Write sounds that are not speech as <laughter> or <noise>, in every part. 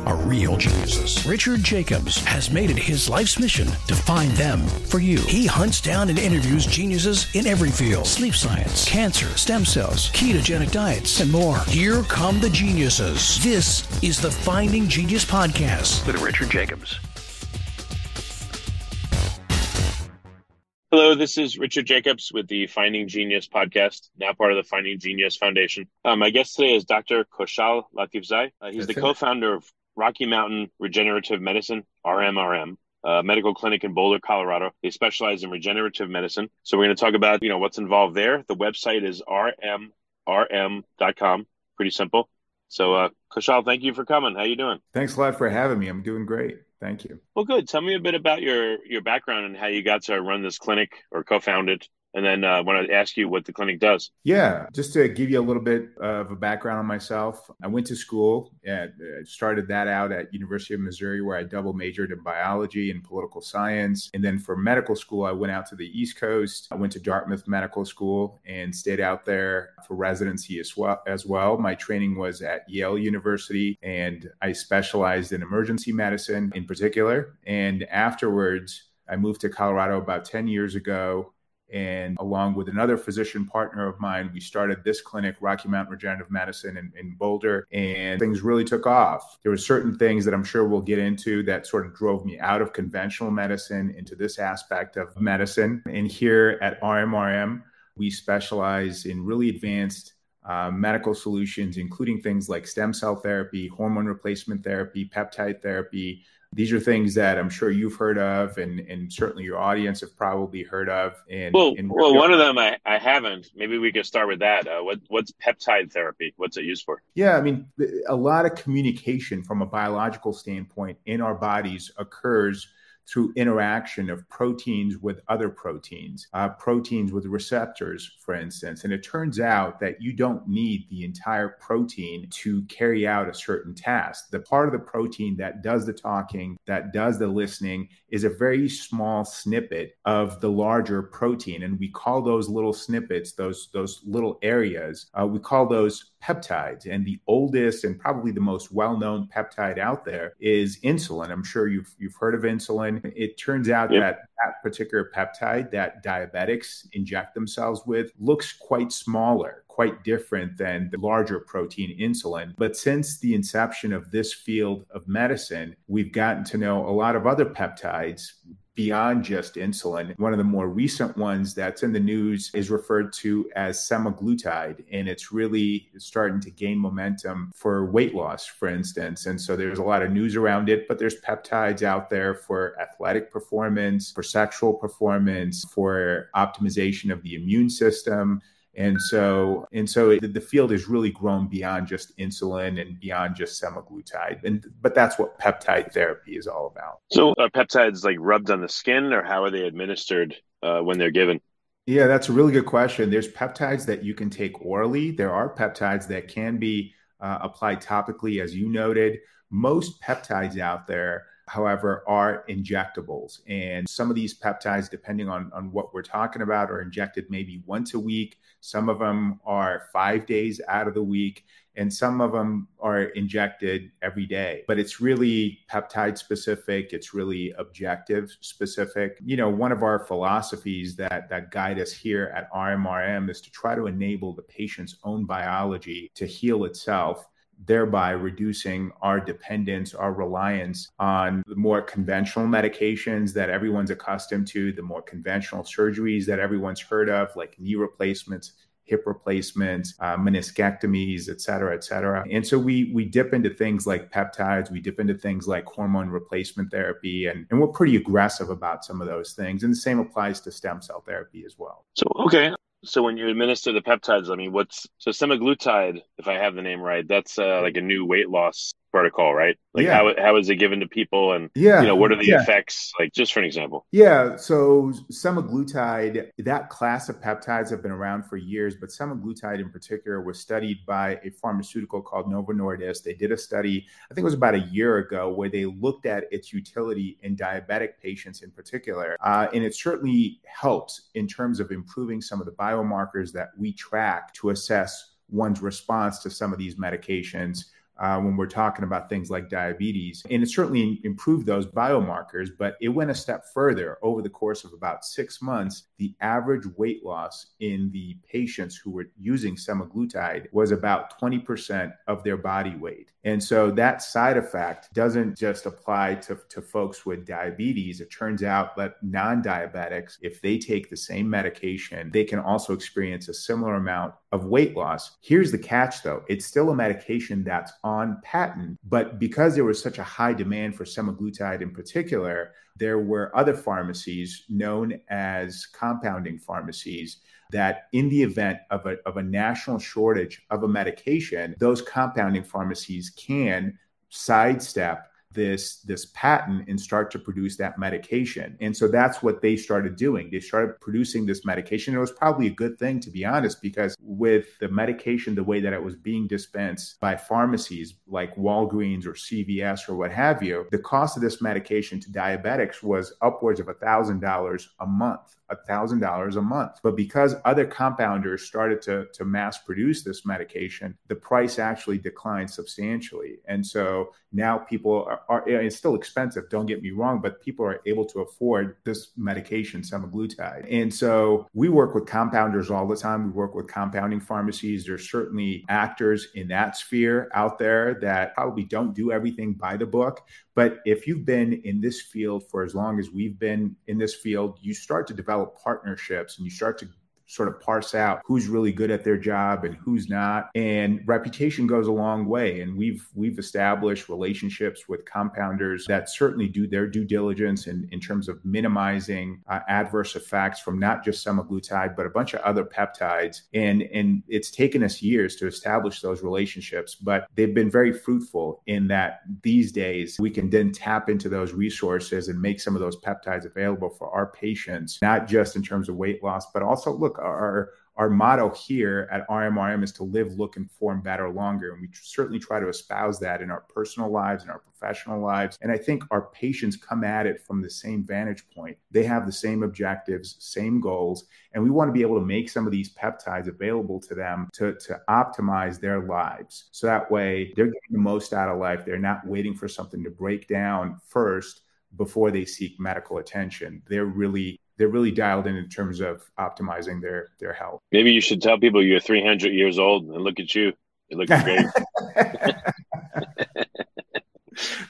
are real geniuses. Richard Jacobs has made it his life's mission to find them for you. He hunts down and interviews geniuses in every field sleep science, cancer, stem cells, ketogenic diets, and more. Here come the geniuses. This is the Finding Genius Podcast with Richard Jacobs. Hello, this is Richard Jacobs with the Finding Genius podcast, now part of the Finding Genius Foundation. Um, my guest today is Dr. Khoshal Latifzai. Uh, he's That's the co founder of Rocky Mountain Regenerative Medicine, RMRM, a medical clinic in Boulder, Colorado. They specialize in regenerative medicine. So we're going to talk about, you know, what's involved there. The website is rmrm.com. Pretty simple. So, uh, Khoshal, thank you for coming. How are you doing? Thanks a lot for having me. I'm doing great. Thank you. Well, good. Tell me a bit about your your background and how you got to run this clinic or co-found it and then uh, I want to ask you what the clinic does. Yeah, just to give you a little bit of a background on myself, I went to school and uh, started that out at University of Missouri, where I double majored in biology and political science. And then for medical school, I went out to the East Coast. I went to Dartmouth Medical School and stayed out there for residency as well. As well, my training was at Yale University, and I specialized in emergency medicine in particular. And afterwards. I moved to Colorado about 10 years ago and along with another physician partner of mine, we started this clinic, Rocky Mountain Regenerative Medicine in, in, Boulder, and things really took off. There were certain things that I'm sure we'll get into that sort of drove me out of conventional medicine into this aspect of medicine. And here at RMRM, we specialize in really advanced uh, medical solutions, including things like stem cell therapy, hormone replacement therapy, peptide therapy, these are things that I'm sure you've heard of, and and certainly your audience have probably heard of. And well, and well, one of them I, I haven't. Maybe we could start with that. Uh, what what's peptide therapy? What's it used for? Yeah, I mean, a lot of communication from a biological standpoint in our bodies occurs through interaction of proteins with other proteins, uh, proteins with receptors, for instance. And it turns out that you don't need the entire protein to carry out a certain task. The part of the protein that does the talking, that does the listening, is a very small snippet of the larger protein. And we call those little snippets, those, those little areas, uh, we call those peptides. And the oldest and probably the most well known peptide out there is insulin. I'm sure you've, you've heard of insulin. It turns out yep. that that particular peptide that diabetics inject themselves with looks quite smaller quite different than the larger protein insulin. But since the inception of this field of medicine, we've gotten to know a lot of other peptides beyond just insulin. One of the more recent ones that's in the news is referred to as semaglutide, and it's really starting to gain momentum for weight loss, for instance. And so there's a lot of news around it, but there's peptides out there for athletic performance, for sexual performance, for optimization of the immune system. And so, and so it, the field has really grown beyond just insulin and beyond just semaglutide. And, but that's what peptide therapy is all about. So are peptides like rubbed on the skin or how are they administered uh, when they're given? Yeah, that's a really good question. There's peptides that you can take orally. There are peptides that can be uh, applied topically, as you noted. Most peptides out there however, are injectables. And some of these peptides, depending on, on what we're talking about, are injected maybe once a week. Some of them are five days out of the week. And some of them are injected every day, but it's really peptide specific. It's really objective specific. You know, one of our philosophies that, that guide us here at RMRM is to try to enable the patient's own biology to heal itself thereby reducing our dependence, our reliance on the more conventional medications that everyone's accustomed to, the more conventional surgeries that everyone's heard of, like knee replacements, hip replacements, uh, meniscectomies, et cetera, et cetera. And so we we dip into things like peptides, we dip into things like hormone replacement therapy, and, and we're pretty aggressive about some of those things. And the same applies to stem cell therapy as well. So, okay, so when you administer the peptides, I mean, what's so semaglutide? If I have the name right, that's uh, like a new weight loss protocol, right? Like Yeah. how how is it given to people, and Yeah. you know what are the Yeah. effects? Like just for an example. Yeah, so semaglutide, that class of peptides have been around for years, but semaglutide in particular was studied by a pharmaceutical called Novo Nordisk. They did a study, I think it was about a year ago, where they looked at its utility in diabetic patients in particular. Uh, and it certainly helps in terms of improving some of the biomarkers that we track to assess one's response to some of these medications uh, when we're talking about things like diabetes. And it certainly improved those biomarkers, but it went a step further. Over the course of about six months, the average weight loss in the patients who were using semaglutide was about 20% of their body weight. And so that side effect doesn't just apply to, to folks with diabetes. It turns out that non diabetics, if they take the same medication, they can also experience a similar amount of weight loss. Here's the catch though it's still a medication that's on patent, but because there was such a high demand for semaglutide in particular, there were other pharmacies known as compounding pharmacies that in the event of a, of a national shortage of a medication, those compounding pharmacies can sidestep this this patent and start to produce that medication. And so that's what they started doing. They started producing this medication. It was probably a good thing to be honest because with the medication the way that it was being dispensed by pharmacies like Walgreens or CVS or what have you, the cost of this medication to diabetics was upwards of $1000 a month. $1,000 a month. But because other compounders started to, to mass produce this medication, the price actually declined substantially. And so now people are, are, it's still expensive, don't get me wrong, but people are able to afford this medication, semaglutide. And so we work with compounders all the time. We work with compounding pharmacies. There's certainly actors in that sphere out there that probably don't do everything by the book. But if you've been in this field for as long as we've been in this field, you start to develop partnerships and you start to sort of parse out who's really good at their job and who's not. And reputation goes a long way. And we've we've established relationships with compounders that certainly do their due diligence in, in terms of minimizing uh, adverse effects from not just semaglutide but a bunch of other peptides. And and it's taken us years to establish those relationships but they've been very fruitful in that these days we can then tap into those resources and make some of those peptides available for our patients not just in terms of weight loss but also look our our motto here at RMRM is to live, look, and form better longer. And we certainly try to espouse that in our personal lives and our professional lives. And I think our patients come at it from the same vantage point. They have the same objectives, same goals. And we want to be able to make some of these peptides available to them to, to optimize their lives. So that way they're getting the most out of life. They're not waiting for something to break down first before they seek medical attention. They're really they're really dialed in in terms of optimizing their their health. Maybe you should tell people you're 300 years old and look at you. You're looking great. <laughs>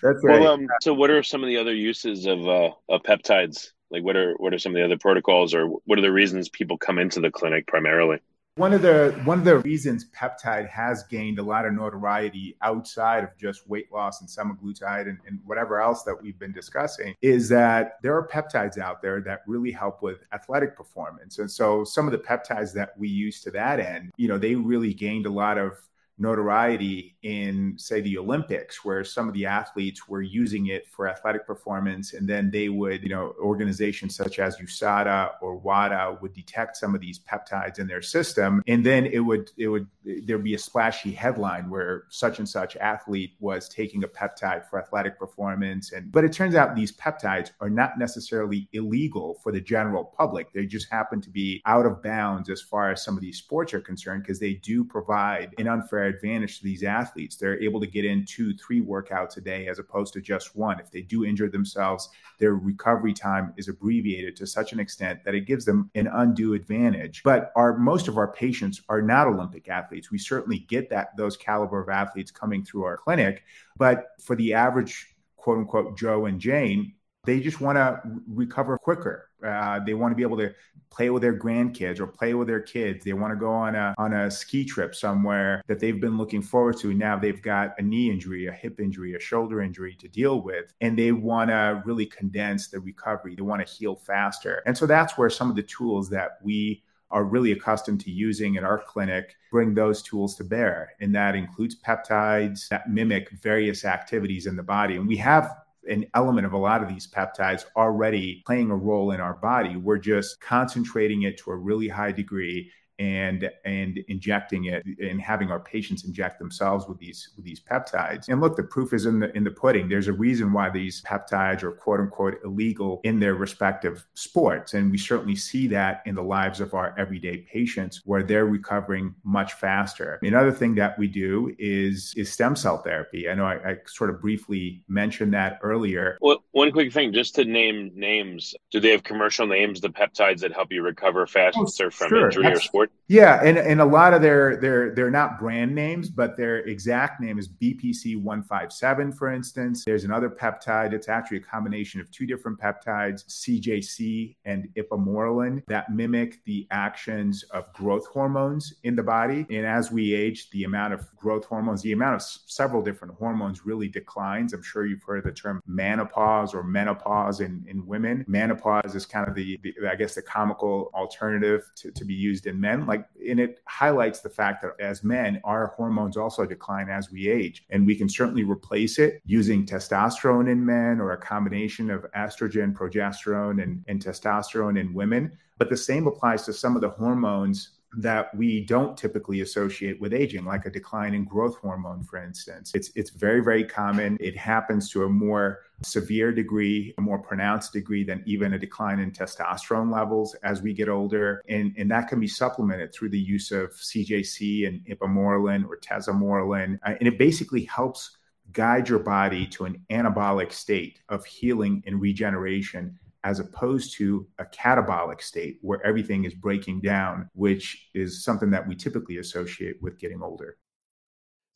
That's right. Well, um, so what are some of the other uses of uh, of peptides? Like, what are what are some of the other protocols, or what are the reasons people come into the clinic primarily? One of the one of the reasons peptide has gained a lot of notoriety outside of just weight loss and semaglutide and, and, whatever else that we've been discussing is that there are peptides out there that really help with athletic performance. And so some of the peptides that we use to that end, you know, they really gained a lot of notoriety in say the olympics where some of the athletes were using it for athletic performance and then they would you know organizations such as usada or wada would detect some of these peptides in their system and then it would it would there'd be a splashy headline where such and such athlete was taking a peptide for athletic performance and but it turns out these peptides are not necessarily illegal for the general public. They just happen to be out of bounds as far as some of these sports are concerned because they do provide an unfair advantage to these athletes. They're able to get in two, three workouts a day as opposed to just one. If they do injure themselves, their recovery time is abbreviated to such an extent that it gives them an undue advantage. But our most of our patients are not Olympic athletes. We certainly get that those caliber of athletes coming through our clinic, but for the average quote unquote Joe and Jane, they just want to recover quicker. Uh, they want to be able to play with their grandkids or play with their kids. They want to go on a on a ski trip somewhere that they've been looking forward to. Now they've got a knee injury, a hip injury, a shoulder injury to deal with, and they want to really condense the recovery. They want to heal faster, and so that's where some of the tools that we are really accustomed to using in our clinic bring those tools to bear. And that includes peptides that mimic various activities in the body. And we have an element of a lot of these peptides already playing a role in our body. We're just concentrating it to a really high degree and and injecting it and having our patients inject themselves with these with these peptides. And look, the proof is in the in the pudding. There's a reason why these peptides are quote unquote illegal in their respective sports. And we certainly see that in the lives of our everyday patients where they're recovering much faster. Another thing that we do is is stem cell therapy. I know I, I sort of briefly mentioned that earlier. Well, one quick thing, just to name names, do they have commercial names, the peptides that help you recover oh, faster oh, from sure. injury That's, or sport? Yeah, and, and a lot of their they're they're not brand names, but their exact name is BPC one five seven, for instance. There's another peptide. It's actually a combination of two different peptides, CJC and ipamorelin, that mimic the actions of growth hormones in the body. And as we age, the amount of growth hormones, the amount of several different hormones really declines. I'm sure you've heard the term menopause or menopause in, in women. Manopause is kind of the, the I guess the comical alternative to, to be used in men like and it highlights the fact that as men our hormones also decline as we age and we can certainly replace it using testosterone in men or a combination of estrogen progesterone and, and testosterone in women. But the same applies to some of the hormones that we don't typically associate with aging, like a decline in growth hormone, for instance. It's it's very, very common. It happens to a more severe degree, a more pronounced degree than even a decline in testosterone levels as we get older. And, and that can be supplemented through the use of CJC and ipamorelin or tesamorelin. Uh, and it basically helps guide your body to an anabolic state of healing and regeneration as opposed to a catabolic state where everything is breaking down, which is something that we typically associate with getting older.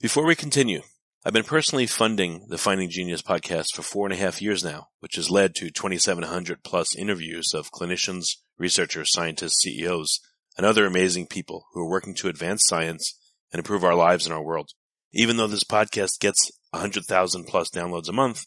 Before we continue, I've been personally funding the Finding Genius podcast for four and a half years now, which has led to 2,700 plus interviews of clinicians, researchers, scientists, CEOs, and other amazing people who are working to advance science and improve our lives and our world. Even though this podcast gets 100,000 plus downloads a month,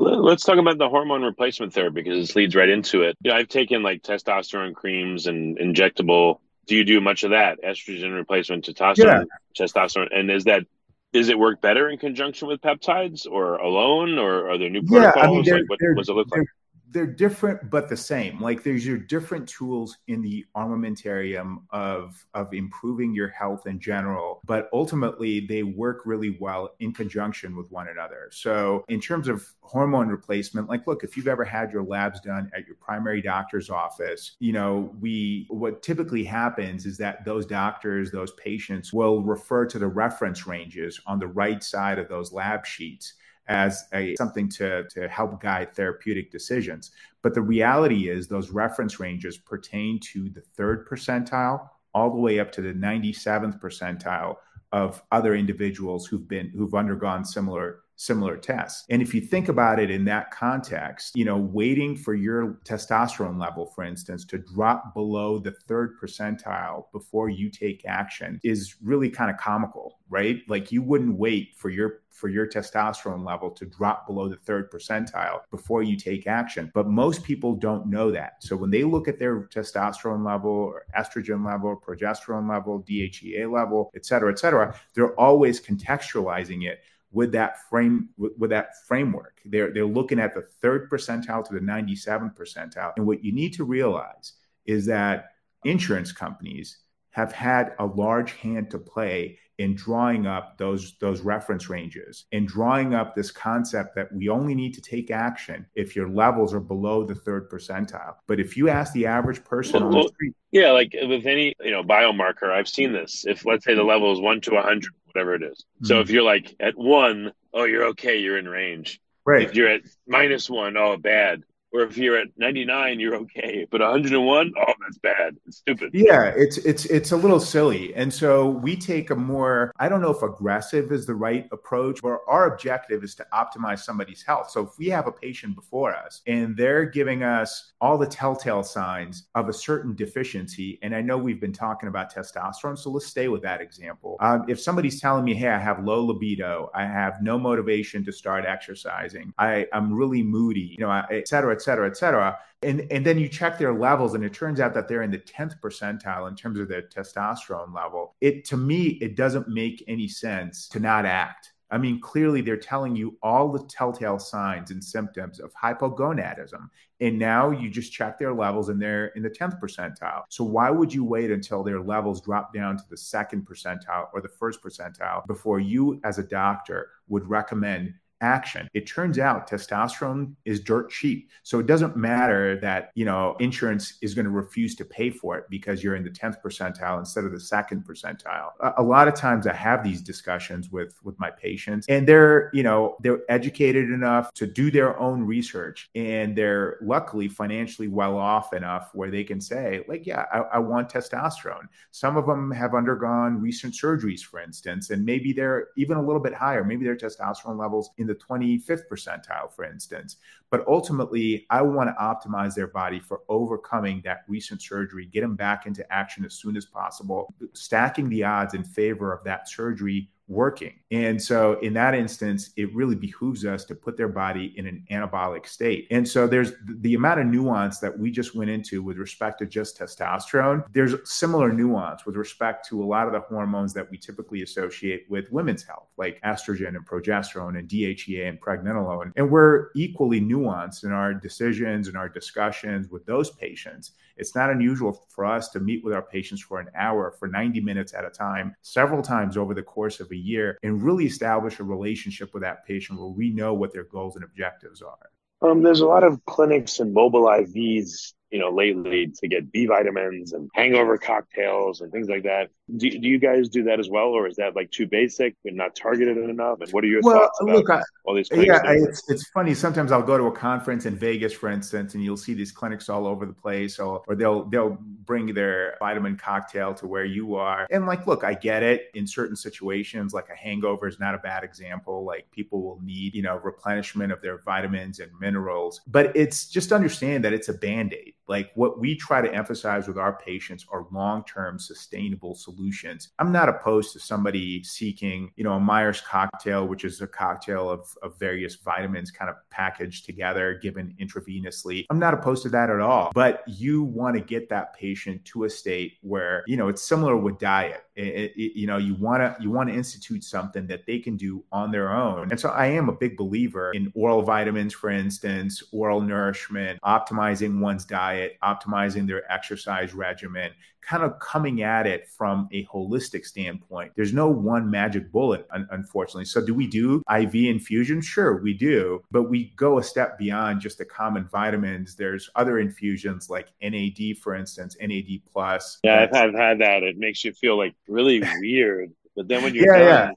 Let's talk about the hormone replacement therapy because this leads right into it. Yeah, I've taken like testosterone creams and injectable. Do you do much of that? Estrogen replacement, testosterone, yeah. testosterone, and is that is it work better in conjunction with peptides or alone, or are there new protocols? Yeah, I mean, like, what, what does it look like? They're different but the same. Like there's your different tools in the armamentarium of of improving your health in general but ultimately they work really well in conjunction with one another. So in terms of hormone replacement like look if you've ever had your labs done at your primary doctor's office you know we what typically happens is that those doctors those patients will refer to the reference ranges on the right side of those lab sheets as a something to, to help guide therapeutic decisions. But the reality is those reference ranges pertain to the third percentile all the way up to the 97th percentile of other individuals who've been who've undergone similar similar tests. And if you think about it in that context, you know, waiting for your testosterone level, for instance, to drop below the third percentile before you take action is really kind of comical, right? Like you wouldn't wait for your for your testosterone level to drop below the third percentile before you take action. But most people don't know that. So when they look at their testosterone level or estrogen level, progesterone level, DHEA level, et cetera, et cetera, they're always contextualizing it with that frame with, with, that framework. They're they're looking at the third percentile to the 97th percentile. And what you need to realize is that insurance companies have had a large hand to play in drawing up those those reference ranges and drawing up this concept that we only need to take action if your levels are below the third percentile. But if you ask the average person well, on the street, yeah, like with any you know biomarker, I've seen this. If let's say the level is one to 100, whatever it is. Mm-hmm. So if you're like at one, oh, you're okay, you're in range. Right. If you're at minus one, oh, bad. Or if you're at 99, you're okay. But 101, oh, that's bad. It's stupid. Yeah, it's it's it's a little silly. And so we take a more I don't know if aggressive is the right approach, but our objective is to optimize somebody's health. So if we have a patient before us and they're giving us all the telltale signs of a certain deficiency, and I know we've been talking about testosterone, so let's stay with that example. Um, if somebody's telling me, "Hey, I have low libido, I have no motivation to start exercising, I, I'm really moody," you know, et cetera, et cetera, et cetera. And, and then you check their levels, and it turns out that they're in the 10th percentile in terms of their testosterone level. It to me, it doesn't make any sense to not act. I mean, clearly they're telling you all the telltale signs and symptoms of hypogonadism. And now you just check their levels and they're in the 10th percentile. So why would you wait until their levels drop down to the second percentile or the first percentile before you, as a doctor, would recommend action. It turns out testosterone is dirt cheap. So it doesn't matter that, you know, insurance is going to refuse to pay for it because you're in the 10th percentile instead of the second percentile. A, a lot of times I have these discussions with with my patients and they're, you know, they're educated enough to do their own research and they're luckily financially well off enough where they can say like, yeah, I, I want testosterone. Some of them have undergone recent surgeries, for instance, and maybe they're even a little bit higher. Maybe their testosterone levels in the 25th percentile, for instance. But ultimately, I want to optimize their body for overcoming that recent surgery, get them back into action as soon as possible, stacking the odds in favor of that surgery working. And so in that instance, it really behooves us to put their body in an anabolic state. And so there's the amount of nuance that we just went into with respect to just testosterone. There's similar nuance with respect to a lot of the hormones that we typically associate with women's health, like estrogen and progesterone and DHEA and pregnenolone. And we're equally nuanced in our decisions and our discussions with those patients. It's not unusual for us to meet with our patients for an hour, for 90 minutes at a time, several times over the course of a year, and really establish a relationship with that patient where we know what their goals and objectives are. Um, there's a lot of clinics and mobile IVs you know, lately to get B vitamins and hangover cocktails and things like that. Do, do you guys do that as well, or is that like too basic and not targeted enough? And what are your well, thoughts about look, I, all these clinics? Yeah, it's, it's funny. Sometimes I'll go to a conference in Vegas, for instance, and you'll see these clinics all over the place, or, or they'll they'll bring their vitamin cocktail to where you are. And like, look, I get it in certain situations, like a hangover is not a bad example. Like people will need, you know, replenishment of their vitamins and minerals, but it's just understand that it's a band aid like what we try to emphasize with our patients are long-term sustainable solutions. I'm not opposed to somebody seeking, you know, a Myers cocktail, which is a cocktail of, of various vitamins kind of packaged together, given intravenously. I'm not opposed to that at all. But you want to get that patient to a state where, you know, it's similar with diet. It, it, you know, you want to you want to institute something that they can do on their own. And so I am a big believer in oral vitamins, for instance, oral nourishment, optimizing one's diet optimizing their exercise regimen, kind of coming at it from a holistic standpoint. There's no one magic bullet, un- unfortunately. So, do we do IV infusion? Sure, we do, but we go a step beyond just the common vitamins. There's other infusions like NAD, for instance, NAD plus. Yeah, I've, I've had that. It makes you feel like really weird. But then when you're yeah, done,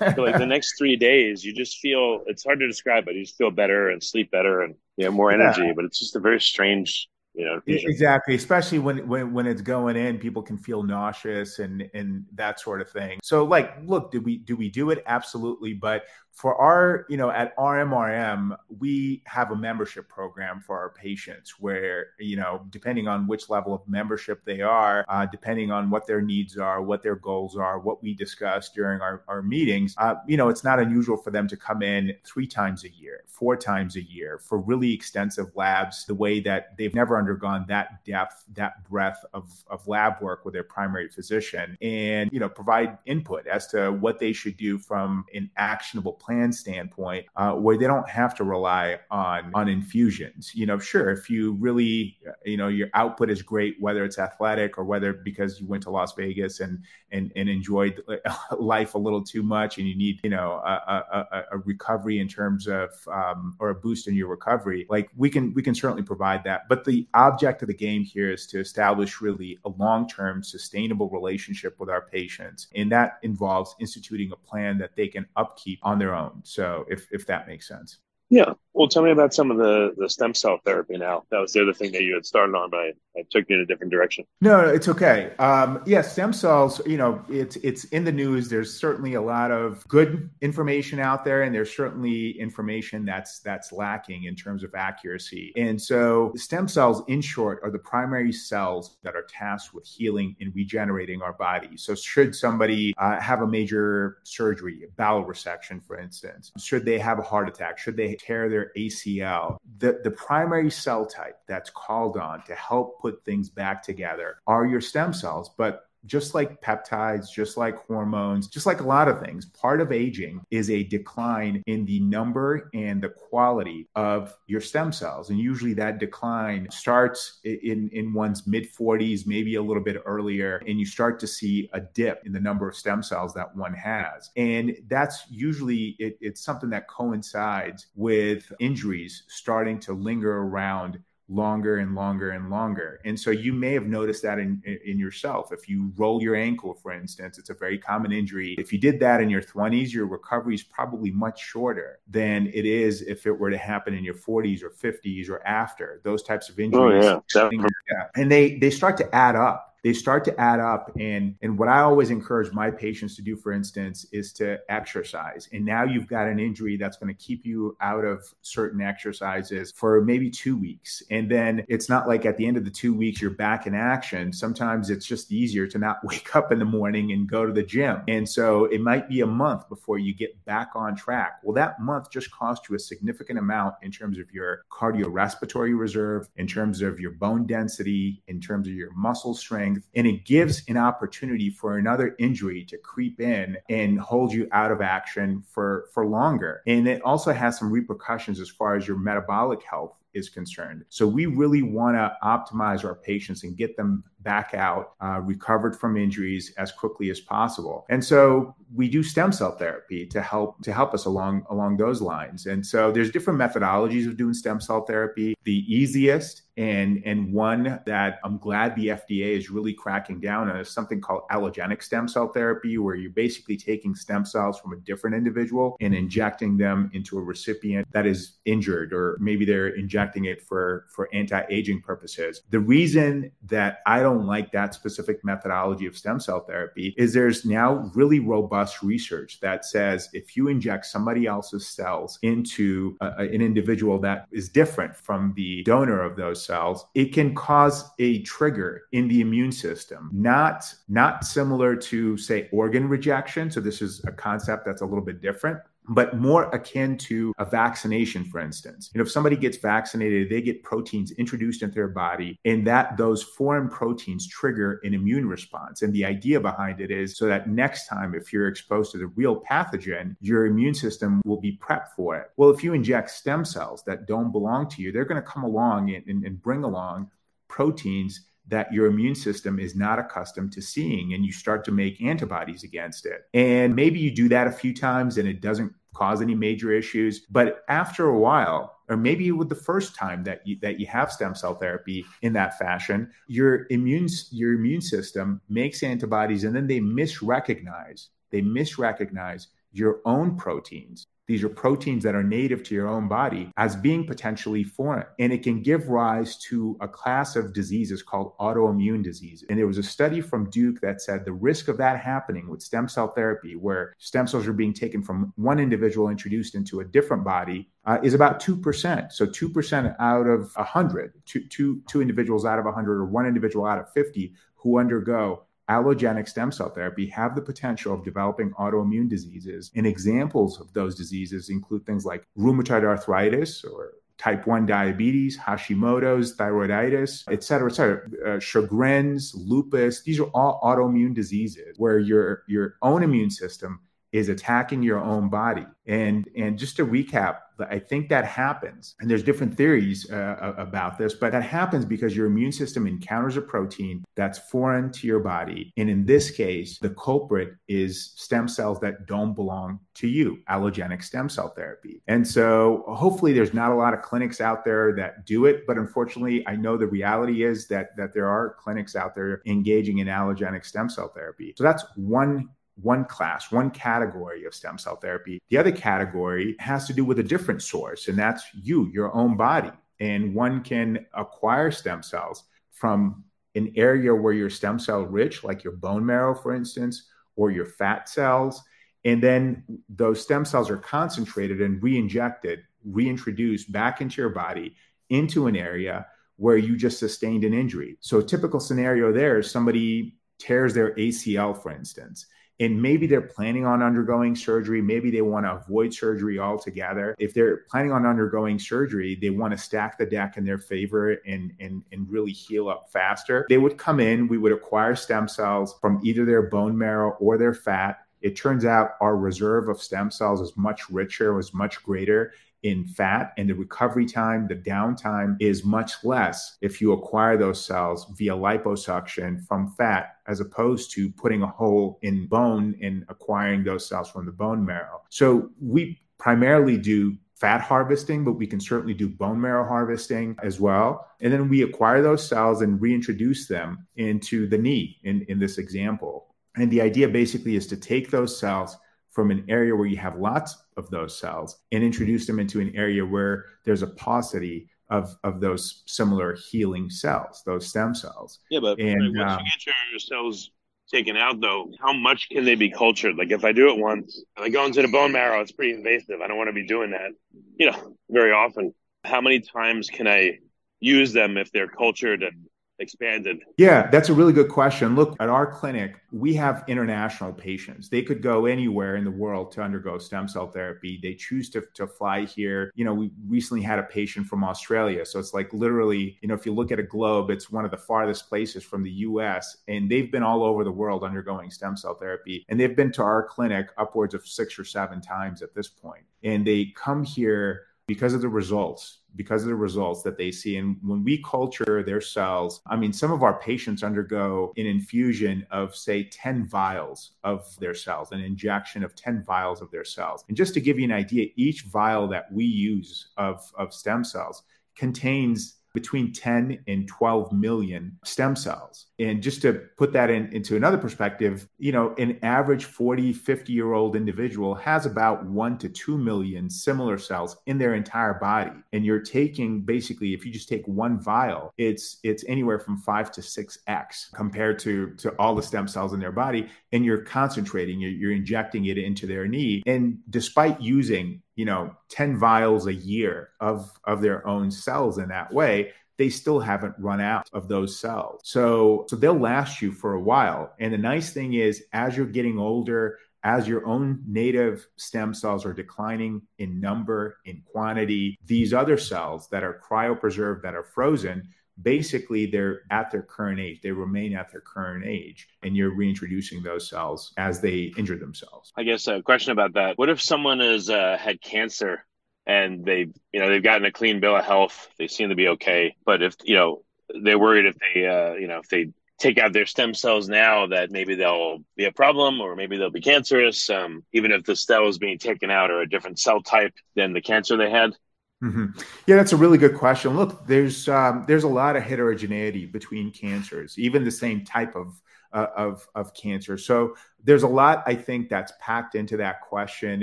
yeah. like the <laughs> next three days, you just feel it's hard to describe, but you just feel better and sleep better and you have more energy. Yeah. But it's just a very strange you know exactly especially when, when when it's going in people can feel nauseous and and that sort of thing so like look do we do we do it absolutely but for our, you know, at RMRM, we have a membership program for our patients where, you know, depending on which level of membership they are, uh, depending on what their needs are, what their goals are, what we discuss during our, our meetings, uh, you know, it's not unusual for them to come in three times a year, four times a year for really extensive labs, the way that they've never undergone that depth, that breadth of, of lab work with their primary physician and, you know, provide input as to what they should do from an actionable plan standpoint uh, where they don't have to rely on on infusions. You know, sure, if you really, you know, your output is great, whether it's athletic or whether because you went to Las Vegas and and, and enjoyed <laughs> life a little too much, and you need, you know, a, a, a recovery in terms of um, or a boost in your recovery. Like we can we can certainly provide that, but the object of the game here is to establish really a long term sustainable relationship with our patients, and that involves instituting a plan that they can upkeep on their own. So if if that makes sense. Yeah. Well, tell me about some of the, the stem cell therapy now. That was the other thing that you had started on, but I, I took you in a different direction. No, it's okay. Um, yeah, stem cells, you know, it's it's in the news. There's certainly a lot of good information out there, and there's certainly information that's that's lacking in terms of accuracy. And so stem cells, in short, are the primary cells that are tasked with healing and regenerating our body. So should somebody uh, have a major surgery, a bowel resection, for instance, should they have a heart attack, should they tear their ACL, the, the primary cell type that's called on to help put things back together are your stem cells. But just like peptides, just like hormones, just like a lot of things, part of aging is a decline in the number and the quality of your stem cells. And usually that decline starts in, in one's mid 40s, maybe a little bit earlier, and you start to see a dip in the number of stem cells that one has. And that's usually it, it's something that coincides with injuries starting to linger around longer and longer and longer. And so you may have noticed that in, in yourself. If you roll your ankle, for instance, it's a very common injury. If you did that in your 20s, your recovery is probably much shorter than it is if it were to happen in your 40s or 50s or after. Those types of injuries. Oh, yeah. yeah. And they, they start to add up they start to add up. And, and what I always encourage my patients to do, for instance, is to exercise. And now you've got an injury that's going to keep you out of certain exercises for maybe two weeks. And then it's not like at the end of the two weeks, you're back in action. Sometimes it's just easier to not <laughs> wake up in the morning and go to the gym. And so it might be a month before you get back on track. Well, that month just cost you a significant amount in terms of your cardiorespiratory reserve, in terms of your bone density, in terms of your muscle strength strength and it gives an opportunity for another injury to creep in and hold you out of action for for longer and it also has some repercussions as far as your metabolic health is concerned. So we really want to optimize our patients and get them back out, uh, recovered from injuries as quickly as possible. And so we do stem cell therapy to help to help us along along those lines. And so there's different methodologies of doing stem cell therapy. The easiest and and one that I'm glad the FDA is really cracking down on is something called allogenic stem cell therapy, where you're basically taking stem cells from a different individual and injecting them into a recipient that is injured, or maybe they're injecting it for for anti-aging purposes. The reason that I don't like that specific methodology of stem cell therapy is there's now really robust research that says if you inject somebody else's cells into a, an individual that is different from the donor of those cells, it can cause a trigger in the immune system, not, not similar to, say, organ rejection. So, this is a concept that's a little bit different but more akin to a vaccination, for instance. You know, if somebody gets vaccinated, they get proteins introduced into their body, and that those foreign proteins trigger an immune response. And the idea behind it is so that next time, if you're exposed to the real pathogen, your immune system will be prepped for it. Well, if you inject stem cells that don't belong to you, they're going to come along and, and, and bring along proteins that your immune system is not accustomed to seeing and you start to make antibodies against it. And maybe you do that a few times and it doesn't cause any major issues, but after a while, or maybe with the first time that you, that you have stem cell therapy in that fashion, your immune your immune system makes antibodies and then they misrecognize they misrecognize your own proteins these are proteins that are native to your own body as being potentially foreign. And it can give rise to a class of diseases called autoimmune disease. And there was a study from Duke that said the risk of that happening with stem cell therapy, where stem cells are being taken from one individual introduced into a different body, uh, is about 2%. So 2% out of 100, two, two, two individuals out of 100, or one individual out of 50 who undergo allogenic stem cell therapy have the potential of developing autoimmune diseases. And examples of those diseases include things like rheumatoid arthritis or type 1 diabetes, Hashimoto's, thyroiditis, et cetera, et cetera, uh, Sjogren's, lupus. These are all autoimmune diseases where your, your own immune system is attacking your own body. And and just to recap, I think that happens, and there's different theories uh, about this, but that happens because your immune system encounters a protein that's foreign to your body, and in this case, the culprit is stem cells that don't belong to you, allogenic stem cell therapy. And so, hopefully, there's not a lot of clinics out there that do it, but unfortunately, I know the reality is that that there are clinics out there engaging in allogenic stem cell therapy. So that's one one class, one category of stem cell therapy. The other category has to do with a different source, and that's you, your own body. And one can acquire stem cells from an area where you're stem cell rich, like your bone marrow, for instance, or your fat cells. And then those stem cells are concentrated and re injected, reintroduced back into your body into an area where you just sustained an injury. So, a typical scenario there is somebody tears their ACL, for instance, and maybe they're planning on undergoing surgery. Maybe they want to avoid surgery altogether. If they're planning on undergoing surgery, they want to stack the deck in their favor and, and, and really heal up faster. They would come in, we would acquire stem cells from either their bone marrow or their fat. It turns out our reserve of stem cells is much richer, was much greater in fat and the recovery time, the downtime is much less if you acquire those cells via liposuction from fat as opposed to putting a hole in bone and acquiring those cells from the bone marrow. So we primarily do fat harvesting, but we can certainly do bone marrow harvesting as well. And then we acquire those cells and reintroduce them into the knee in, in this example. And the idea basically is to take those cells from an area where you have lots of those cells and introduce them into an area where there's a paucity of, of those similar healing cells, those stem cells. Yeah, but and, once uh, you get your cells taken out, though, how much can they be cultured? Like if I do it once, I go into the bone marrow, it's pretty invasive. I don't want to be doing that, you know, very often. How many times can I use them if they're cultured and expanded? Yeah, that's a really good question. Look, at our clinic, we have international patients. They could go anywhere in the world to undergo stem cell therapy. They choose to, to fly here. You know, we recently had a patient from Australia. So it's like literally, you know, if you look at a globe, it's one of the farthest places from the US. And they've been all over the world undergoing stem cell therapy. And they've been to our clinic upwards of six or seven times at this point. And they come here because of the results because of the results that they see. And when we culture their cells, I mean, some of our patients undergo an infusion of, say, 10 vials of their cells, an injection of 10 vials of their cells. And just to give you an idea, each vial that we use of, of stem cells contains between 10 and 12 million stem cells. And just to put that in, into another perspective, you know, an average 40, 50 year old individual has about one to 2 million similar cells in their entire body. And you're taking basically, if you just take one vial, it's it's anywhere from five to six X compared to, to all the stem cells in their body. And you're concentrating, you're, you're injecting it into their knee. And despite using you know 10 vials a year of of their own cells in that way they still haven't run out of those cells so so they'll last you for a while and the nice thing is as you're getting older as your own native stem cells are declining in number in quantity these other cells that are cryopreserved that are frozen basically they're at their current age. They remain at their current age, and you're reintroducing those cells as they injure themselves. I guess a question about that: What if someone has uh, had cancer and they've you know, they've gotten a clean bill of health, they seem to be okay, but if you know they're worried if they, uh, you know, if they take out their stem cells now that maybe they'll be a problem or maybe they'll be cancerous um, even if the cells being taken out are a different cell type than the cancer they had Mm-hmm. Yeah, that's a really good question. Look, there's um, there's a lot of heterogeneity between cancers, even the same type of uh, of of cancer. So there's a lot I think that's packed into that question.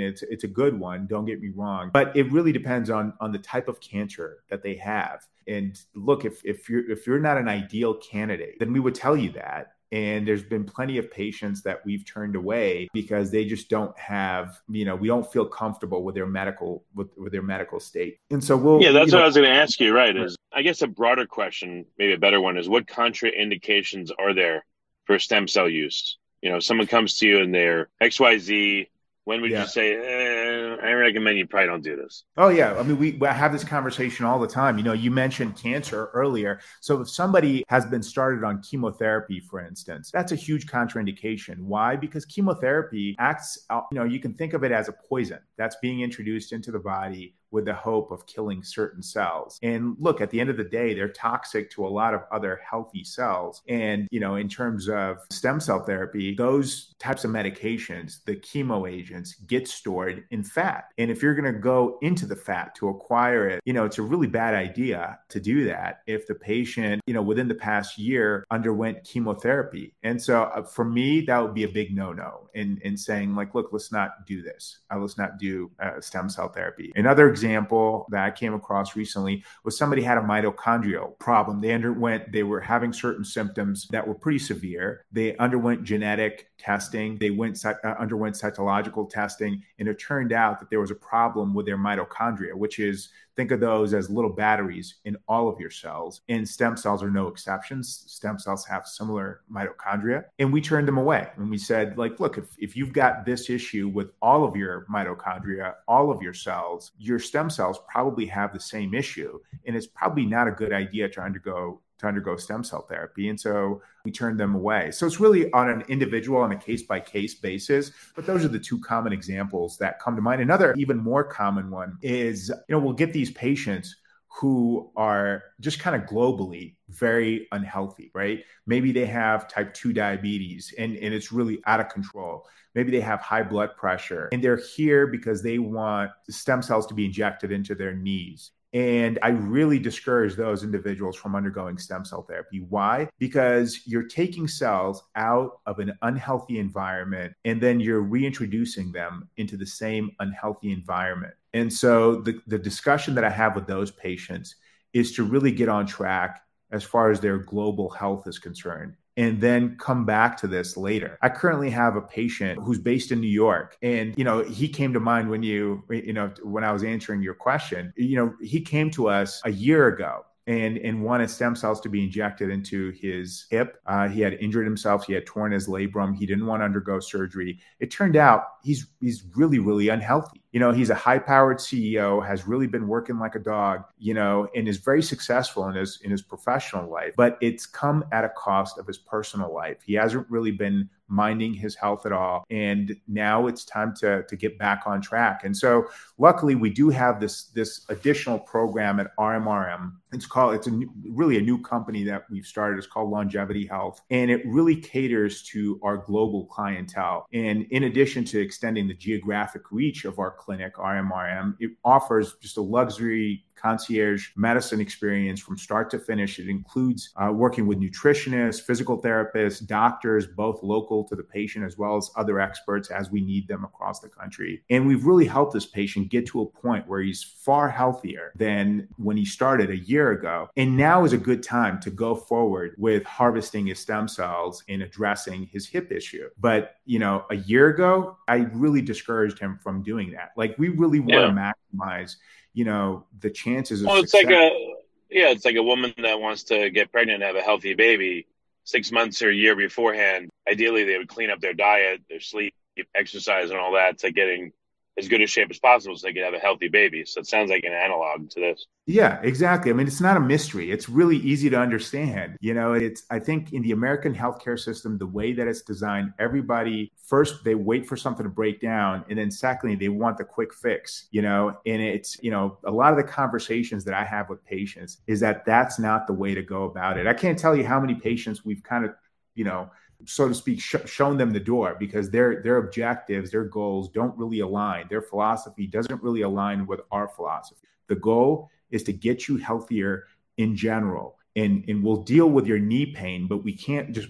It's it's a good one. Don't get me wrong, but it really depends on on the type of cancer that they have. And look, if if you're if you're not an ideal candidate, then we would tell you that and there's been plenty of patients that we've turned away because they just don't have you know we don't feel comfortable with their medical with, with their medical state and so we'll yeah that's what know, i was going to ask you right is i guess a broader question maybe a better one is what contraindications are there for stem cell use. You know someone comes to you and they're xyz when would yeah. you say eh, i recommend you probably don't do this. Oh yeah. I mean we, we have this conversation all the time. You know you mentioned cancer earlier. So if somebody has been started on chemotherapy for instance that's a huge contraindication. Why? Because chemotherapy acts you know you can think of it as a poison that's being introduced into the body with the hope of killing certain cells. And look, at the end of the day, they're toxic to a lot of other healthy cells. And, you know, in terms of stem cell therapy, those types of medications, the chemo agents, get stored in fat. And if you're going to go into the fat to acquire it, you know, it's a really bad idea to do that if the patient, you know, within the past year underwent chemotherapy. And so uh, for me, that would be a big no no in, in saying, like, look, let's not do this. Uh, let's not do uh, stem cell therapy. Another example that I came across recently was somebody had a mitochondrial problem. They underwent, they were having certain symptoms that were pretty severe. They underwent genetic testing. They went uh, underwent cytological testing, and it turned out that there was a problem with their mitochondria, which is think of those as little batteries in all of your cells. And stem cells are no exceptions. Stem cells have similar mitochondria, and we turned them away. And we said, like, look, if, if you've got this issue with all of your mitochondria, all of your cells, your stem cells probably have the same issue, and it's probably not a good idea to undergo to undergo stem cell therapy. And so we turned them away. So it's really on an individual, on a case by case basis. But those are the two common examples that come to mind. Another even more common one is, you know, we'll get these patients who are just kind of globally very unhealthy, right? Maybe they have type 2 diabetes and, and it's really out of control. Maybe they have high blood pressure and they're here because they want stem cells to be injected into their knees. And I really discourage those individuals from undergoing stem cell therapy. Why? Because you're taking cells out of an unhealthy environment and then you're reintroducing them into the same unhealthy environment. And so the, the discussion that I have with those patients is to really get on track as far as their global health is concerned and then come back to this later. I currently have a patient who's based in New York and you know he came to mind when you you know when I was answering your question. You know, he came to us a year ago and and wanted stem cells to be injected into his hip. Uh, he had injured himself. He had torn his labrum. He didn't want to undergo surgery. It turned out he's he's really really unhealthy. You know, he's a high powered CEO, has really been working like a dog. You know, and is very successful in his in his professional life. But it's come at a cost of his personal life. He hasn't really been minding his health at all. And now it's time to, to get back on track. And so luckily we do have this, this additional program at RMRM. It's called, it's a new, really a new company that we've started. It's called Longevity Health. And it really caters to our global clientele. And in addition to extending the geographic reach of our clinic, RMRM, it offers just a luxury concierge medicine experience from start to finish. It includes uh, working with nutritionists, physical therapists, doctors, both local to the patient as well as other experts as we need them across the country. And we've really helped this patient get to a point where he's far healthier than when he started a year ago. And now is a good time to go forward with harvesting his stem cells and addressing his hip issue. But, you know, a year ago, I really discouraged him from doing that. Like, we really want yeah. to maximize you know the chances of well it's success. like a yeah it's like a woman that wants to get pregnant and have a healthy baby six months or a year beforehand ideally they would clean up their diet their sleep exercise and all that to getting as good a shape as possible so they can have a healthy baby. So it sounds like an analog to this. Yeah, exactly. I mean, it's not a mystery. It's really easy to understand. You know, it's, I think in the American healthcare system, the way that it's designed, everybody first, they wait for something to break down. And then secondly, they want the quick fix, you know, and it's, you know, a lot of the conversations that I have with patients is that that's not the way to go about it. I can't tell you how many patients we've kind of, you know, so to speak, sh- shown them the door because their their objectives, their goals don't really align. Their philosophy doesn't really align with our philosophy. The goal is to get you healthier in general, and and we'll deal with your knee pain, but we can't just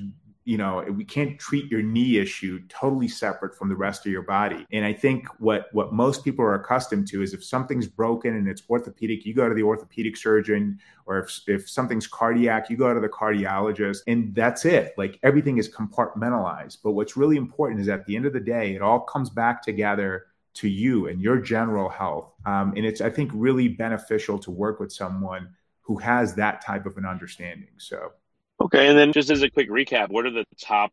you know we can't treat your knee issue totally separate from the rest of your body. And i think what what most people are accustomed to is if something's broken and it's orthopedic you go to the orthopedic surgeon or if, if something's cardiac you go to the cardiologist and that's it. Like everything is compartmentalized. But what's really important is at the end of the day it all comes back together to you and your general health. Um, and it's i think really beneficial to work with someone who has that type of an understanding. So Okay, and then just as a quick recap, what are the top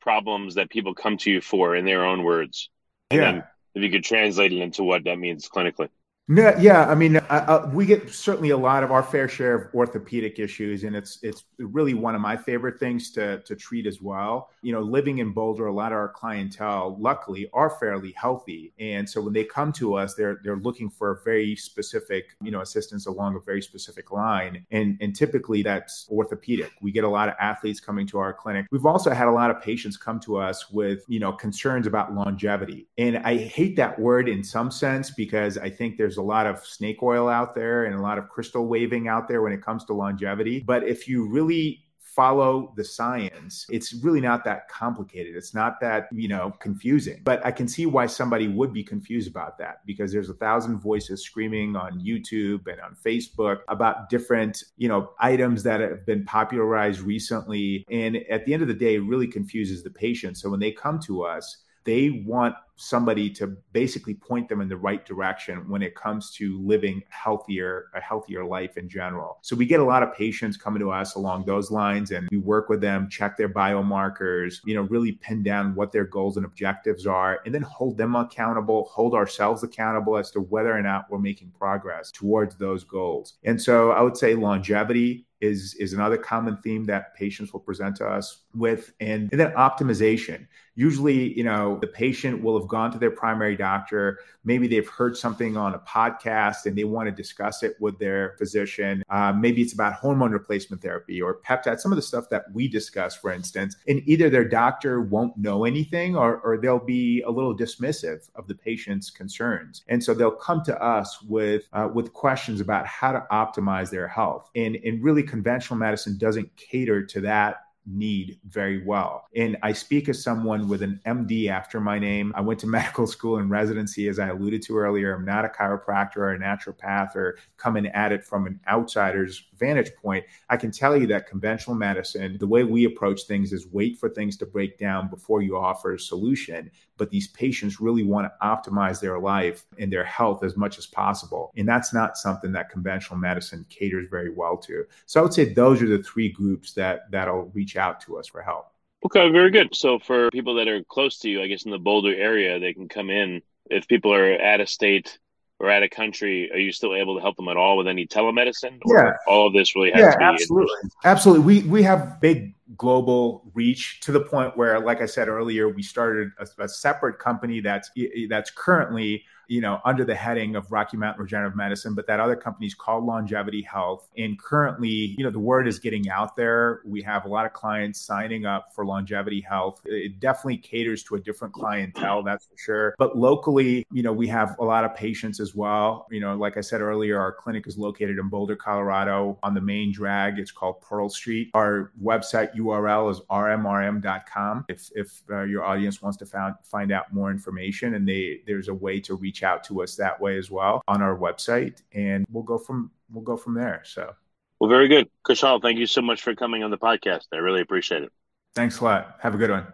problems that people come to you for in their own words? And yeah. if you could translate it into what that means clinically. No, yeah, I mean, I, I, we get certainly a lot of our fair share of orthopedic issues, and it's it's really one of my favorite things to to treat as well. You know, living in Boulder, a lot of our clientele, luckily, are fairly healthy, and so when they come to us, they're they're looking for very specific, you know, assistance along a very specific line, and and typically that's orthopedic. We get a lot of athletes coming to our clinic. We've also had a lot of patients come to us with you know concerns about longevity, and I hate that word in some sense because I think there's there's a lot of snake oil out there and a lot of crystal waving out there when it comes to longevity. But if you really follow the science, it's really not that complicated. It's not that, you know, confusing. But I can see why somebody would be confused about that because there's a thousand voices screaming on YouTube and on Facebook about different, you know, items that have been popularized recently. And at the end of the day, really confuses the patient. So when they come to us, they want somebody to basically point them in the right direction when it comes to living healthier a healthier life in general. So we get a lot of patients coming to us along those lines and we work with them check their biomarkers you know really pin down what their goals and objectives are and then hold them accountable hold ourselves accountable as to whether or not we're making progress towards those goals. And so i would say longevity is is another common theme that patients will present to us with and, and then optimization usually you know the patient will have gone to their primary doctor. Maybe they've heard something on a podcast and they want to discuss it with their physician. Uh, maybe it's about hormone replacement therapy or peptide some of the stuff that we discuss for instance. And either their doctor won't know anything or, or they'll be a little dismissive of the patient's concerns. And so they'll come to us with uh, with questions about how to optimize their health. And and really conventional medicine doesn't cater to that need very well. And I speak as someone with an MD after my name. I went to <laughs> medical school and residency, as I alluded to earlier. I'm not a chiropractor or a naturopath or coming at it from an outsider's vantage point. I can tell you that conventional medicine, the way we approach things is wait for things to break down before you offer a solution. But these patients really want to optimize their life and their health as much as possible. And that's not something that conventional medicine caters very well to. So I would say those are the three groups that that'll reach out to us for help. Okay, very good. So for people that are close to you, I guess in the Boulder area, they can come in. If people are out of state or out of country, are you still able to help them at all with any telemedicine? yeah. all of this really has yeah, to be absolutely. Absolutely. We we have big global reach to the point where, like I said earlier, we started a, a separate company that's that's currently you know, under the heading of Rocky Mountain Regenerative Medicine, but that other company is called Longevity Health. And currently, you know, the word is getting out there. We have a lot of clients signing up for Longevity Health. It definitely caters to a different clientele, that's for sure. But locally, you know, we have a lot of patients as well. You know, like I said earlier, our clinic is located in Boulder, Colorado on the main drag. It's called Pearl Street. Our website URL is rmrm.com. If, if uh, your audience wants to found, find out more information and they, there's a way to reach reach out to us that way as well on our website, and we'll go from we'll go from there. So, well, very good, Khoshal. Thank you so much for coming on the podcast. I really appreciate it. Thanks a lot. Have a good one.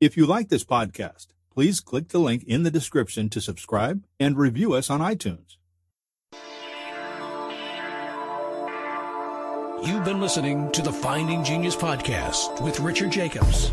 If you like this podcast, please click the link in the description to subscribe and review us on iTunes. You've been listening to the Finding Genius podcast with Richard Jacobs.